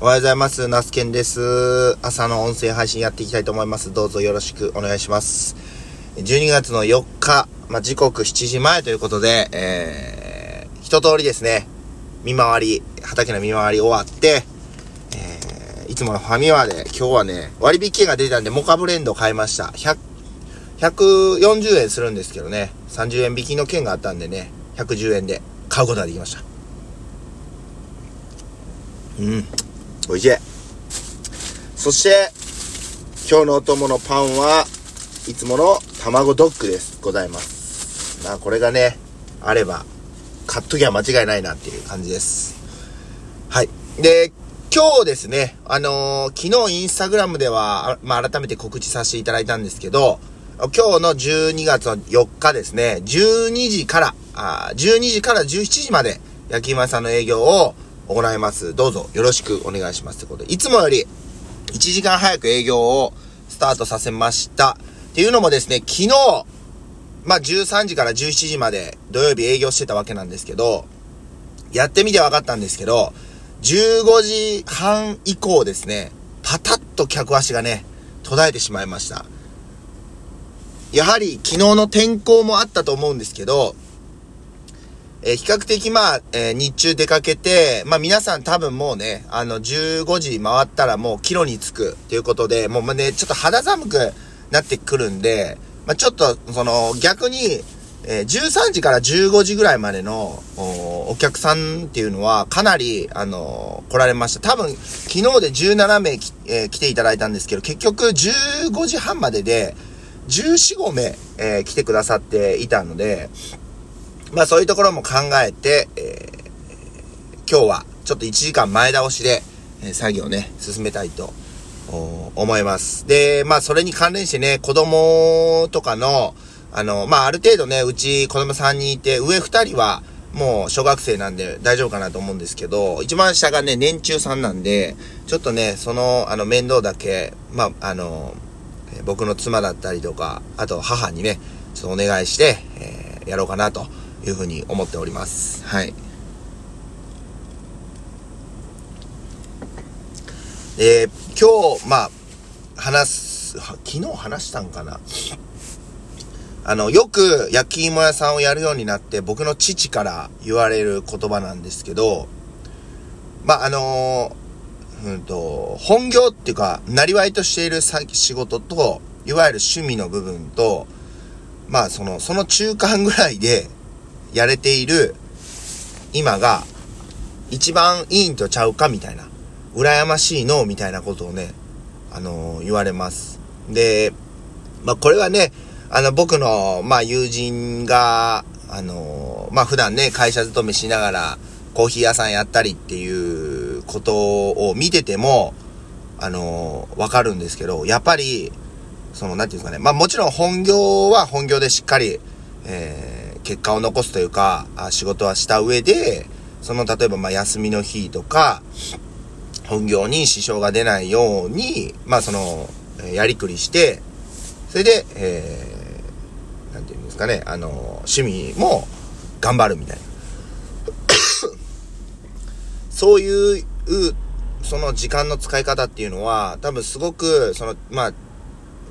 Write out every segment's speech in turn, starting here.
おはようございます。ナスケンです。朝の音声配信やっていきたいと思います。どうぞよろしくお願いします。12月の4日、まあ、時刻7時前ということで、えー、一通りですね、見回り、畑の見回り終わって、えー、いつものファミマで今日はね、割引券が出たんで、モカブレンド買いました。100、140円するんですけどね、30円引きの券があったんでね、110円で買うことができました。うん。美味しい。そして、今日のお供のパンはいつもの卵ドッグです。ございます。まあこれがね、あれば、買っときゃ間違いないなっていう感じです。はい。で、今日ですね、あのー昨日インスタグラムでは、まあ改めて告知させていただいたんですけど、今日の12月の4日ですね、12時から、あ12時から17時まで、焼き芋屋さんの営業を行います。どうぞよろしくお願いします。ということで、いつもより1時間早く営業をスタートさせました。っていうのもですね、昨日、まあ、13時から17時まで土曜日営業してたわけなんですけど、やってみて分かったんですけど、15時半以降ですね、パタッと客足がね、途絶えてしまいました。やはり昨日の天候もあったと思うんですけど、え比較的まあ、え日中出かけて、まあ皆さん多分もうね、あの15時回ったらもうキロに着くということで、もうね、ちょっと肌寒くなってくるんで、まあちょっとその逆に、えー13時から15時ぐらいまでのおお客さんっていうのはかなり、あのー来られました。多分昨日で17名き、えー来ていただいたんですけど、結局15時半までで14、5名、えー来てくださっていたので、まあそういうところも考えて、えー今日はちょっと1時間前倒しで、え作業ね、進めたいと思います。で、まあそれに関連してね、子供とかの、あの、まあある程度ね、うち子供3人いて、上2人はもう小学生なんで大丈夫かなと思うんですけど、一番下がね、年中さんなんで、ちょっとね、その、あの、面倒だけ、まあ、あの、僕の妻だったりとか、あと母にね、ちょっとお願いして、えーやろうかなというふうに思っております。はい。で、今日、まあ、話す、は昨日話したんかな？あの、よく焼き芋屋さんをやるようになって、僕の父から言われる言葉なんですけど、まあ、あのうんと、本業っていうか、なりわいとしているさ仕事と、いわゆる趣味の部分と、まあ、その、その中間ぐらいで、やれている、今が、一番いいんとちゃうかみたいな、羨ましいの、みたいなことをね、あの言われます。で、まあ、これはね、あの、僕の、まあ、友人が、あのまあ、普段ね、会社勤めしながら、コーヒー屋さんやったりっていうことを見てても、あのわかるんですけど、やっぱり、その、なんていうんですかね、まあ、もちろん本業は本業でしっかり、えー、結果を残すというか、あ仕事はした上で、その、例えば、まあ、休みの日とか、本業に支障が出ないように、まあ、その、やりくりして、それで、えー、なんていうんですかね、あの、趣味も頑張るみたいな。そういう、その時間の使い方っていうのは、多分すごく、その、まあ、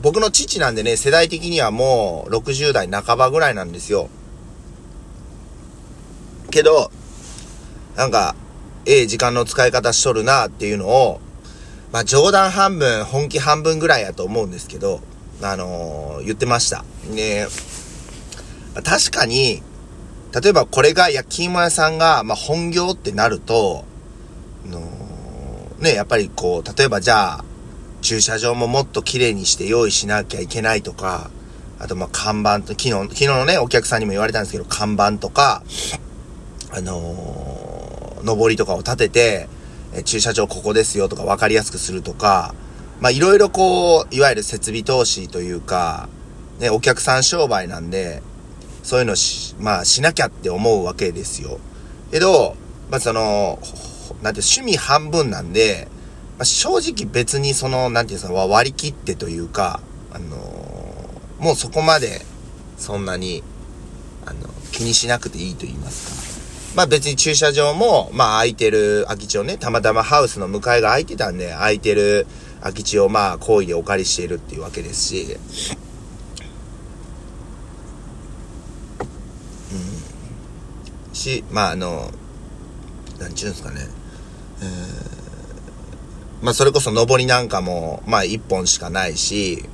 僕の父なんでね、世代的にはもう60代半ばぐらいなんですよ。けど、なんか、ええ時間の使い方しとるなっていうのを、まあ冗談半分、本気半分ぐらいやと思うんですけど、あのー言ってました。ね確かに、例えばこれが焼き芋屋さんが、まあ本業ってなると、あのね、やっぱりこう、例えばじゃあ、駐車場ももっと綺麗にして用意しなきゃいけないとか、あとまあ看板と、昨日、昨日のね、お客さんにも言われたんですけど、看板とか、あのー、上りとかを立てて、え駐車場ここですよとか分かりやすくするとか、まあいろいろこう、いわゆる設備投資というか、ね、お客さん商売なんで、そういうのし、まあしなきゃって思うわけですよ。けど、まあその、なんて趣味半分なんで、まあ、正直別にその、なんていうんですか、割り切ってというか、あのーもうそこまで、そんなに、あの、気にしなくていいと言いますか。まあ別に駐車場も、まあ空いてる空き地をね、たまたまハウスの向かいが空いてたんで、空いてる空き地をまあ好意でお借りしているっていうわけですし、うん。し、まああの、なんちゅうんですかね、えー、まあそれこそ上りなんかも、まあ一本しかないし、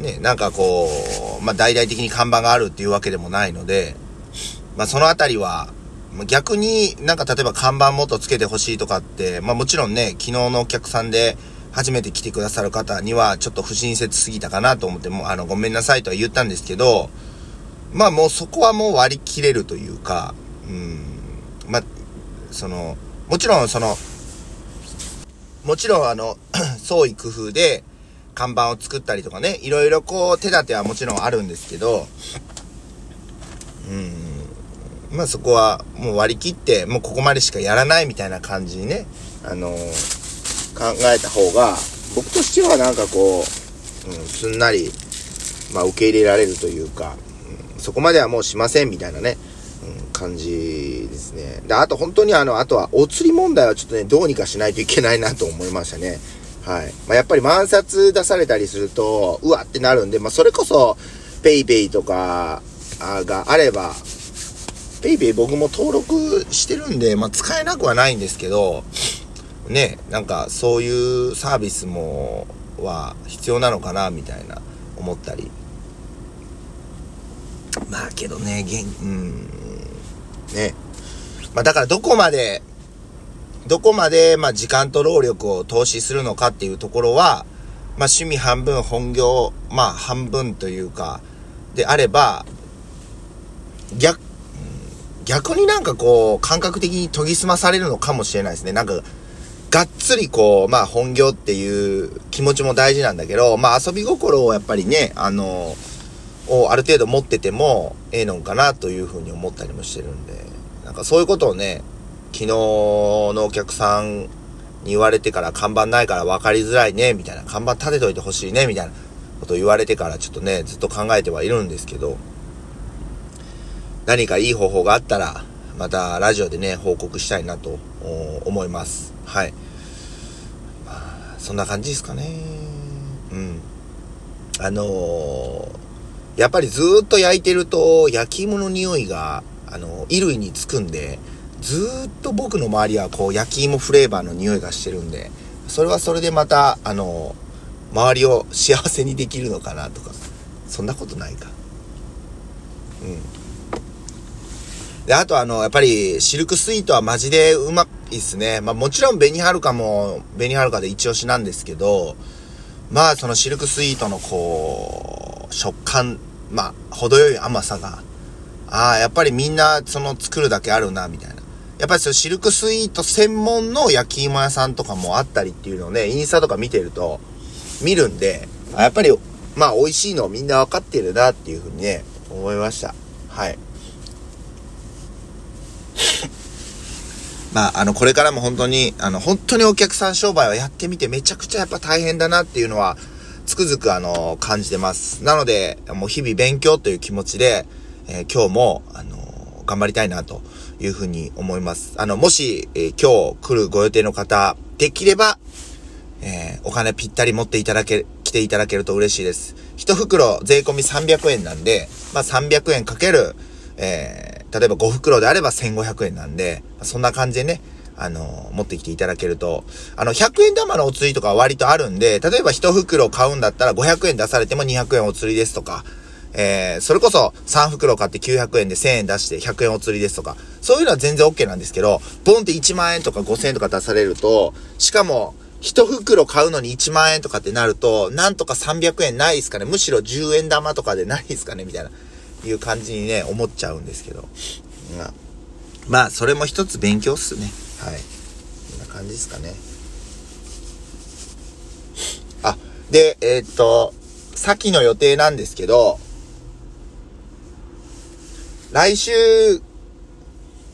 ね、なんかこう、まあ大々的に看板があるっていうわけでもないので、まあそのあたりは、逆になんか例えば看板もっとつけてほしいとかって、まあもちろんね、昨日のお客さんで初めて来てくださる方にはちょっと不親切すぎたかなと思ってもう、あの、ごめんなさいとは言ったんですけど、まあもうそこはもう割り切れるというか、うん、まあ、その、もちろんその、もちろんあの、創意工夫で看板を作ったりとかね、いろいろこう手立てはもちろんあるんですけど、うん、まあそこはもう割り切って、もうここまでしかやらないみたいな感じにね、あのー、考えた方が、僕としてはなんかこう、うん、すんなり、まあ受け入れられるというか、うん、そこまではもうしませんみたいなね、うん、感じですね。で、あと本当にあの、あとはお釣り問題はちょっとね、どうにかしないといけないなと思いましたね。はい。まあ、やっぱり万札出されたりすると、うわってなるんで、まあ、それこそ、ペイペイとかがあれば、PayPay 僕も登録してるんで、まあ、使えなくはないんですけど、ね、なんかそういうサービスも、は必要なのかな、みたいな思ったり。まあけどね、げん、うん、ね。まあだからどこまで、どこまで、まあ時間と労力を投資するのかっていうところは、まあ趣味半分、本業、まあ半分というか、であれば、逆、逆になんかこう、感覚的に研ぎ澄まされるのかもしれないですね。なんか、がっつりこう、まあ本業っていう気持ちも大事なんだけど、まあ遊び心をやっぱりね、あの、をある程度持っててもええのかなというふうに思ったりもしてるんで、なんかそういうことをね、昨日のお客さんに言われてから看板ないから分かりづらいね、みたいな、看板立てといてほしいね、みたいなことを言われてからちょっとね、ずっと考えてはいるんですけど、何かいい方法があったら、またラジオでね、報告したいなと思います。はい。まあ、そんな感じですかね。うん。あのー、やっぱりずっと焼いてると、焼き芋の匂いが、あのー、衣類につくんで、ずっと僕の周りはこう、焼き芋フレーバーの匂いがしてるんで、それはそれでまた、あのー、周りを幸せにできるのかなとか、そんなことないか。うん。で、あとあの、やっぱり、シルクスイートはマジでうまいっすね。まあもちろん、紅はるかも、紅はるかで一押しなんですけど、まあそのシルクスイートのこう、食感、まあ、程よい甘さが、ああ、やっぱりみんなその作るだけあるな、みたいな。やっぱりそのシルクスイート専門の焼き芋屋さんとかもあったりっていうのをね、インスタとか見てると、見るんで、やっぱり、まあ美味しいのみんな分かってるなっていうふうにね、思いました。はい。まあ、あの、これからも本当に、あの、本当にお客さん商売はやってみてめちゃくちゃやっぱ大変だなっていうのは、つくづくあの、感じてます。なので、もう日々勉強という気持ちで、えー、今日も、あの、頑張りたいなというふうに思います。あの、もし、えー、今日来るご予定の方、できれば、えー、お金ぴったり持っていただけ、来ていただけると嬉しいです。一袋税込み300円なんで、まあ、300円かける、えー例えば5袋であれば1500円なんで、そんな感じでね、あの、持ってきていただけると、あの、100円玉のお釣りとか割とあるんで、例えば1袋買うんだったら500円出されても200円お釣りですとか、えー、それこそ3袋買って900円で1000円出して100円お釣りですとか、そういうのは全然 OK なんですけど、ボンって1万円とか5000円とか出されると、しかも、1袋買うのに1万円とかってなると、なんとか300円ないですかねむしろ10円玉とかでないですかねみたいな。いう感じにね、思っちゃうんですけど。まあ、ま、それも一つ勉強っすね。はい。こんな感じですかね。あ、で、えー、っと、先の予定なんですけど、来週、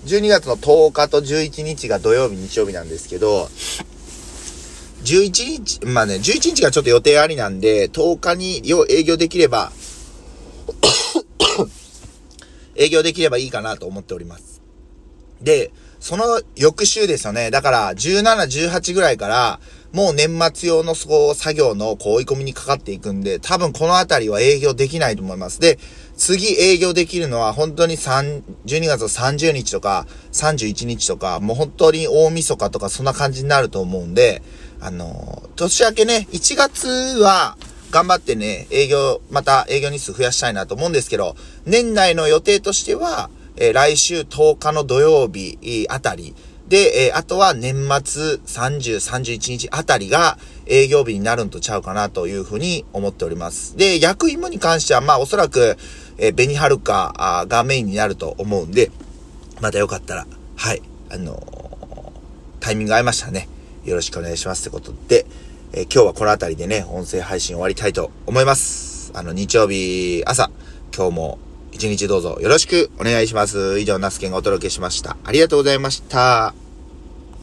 12月の10日と11日が土曜日、日曜日なんですけど、11日、まあね、11日がちょっと予定ありなんで、10日に営業できれば、営業できればいいかなと思っております。で、その翌週ですよね。だから、17、18ぐらいから、もう年末用のそう作業のこう追い込みにかかっていくんで、多分このあたりは営業できないと思います。で、次営業できるのは本当に3、12月の30日とか31日とか、もう本当に大晦日とかそんな感じになると思うんで、あの、年明けね、1月は頑張ってね、営業、また営業日数増やしたいなと思うんですけど、年内の予定としては、えー、来週10日の土曜日あたり、で、えー、あとは年末30、31日あたりが営業日になるんとちゃうかなというふうに思っております。で、役員に関しては、まあおそらく、えー、ベニハルカがメインになると思うんで、またよかったら、はい、あのー、タイミング合いましたね。よろしくお願いしますってことで、えー、今日はこの辺りでね、音声配信終わりたいと思います。あの、日曜日朝、今日も一日どうぞよろしくお願いします。以上、ナスケンがお届けしました。ありがとうございました。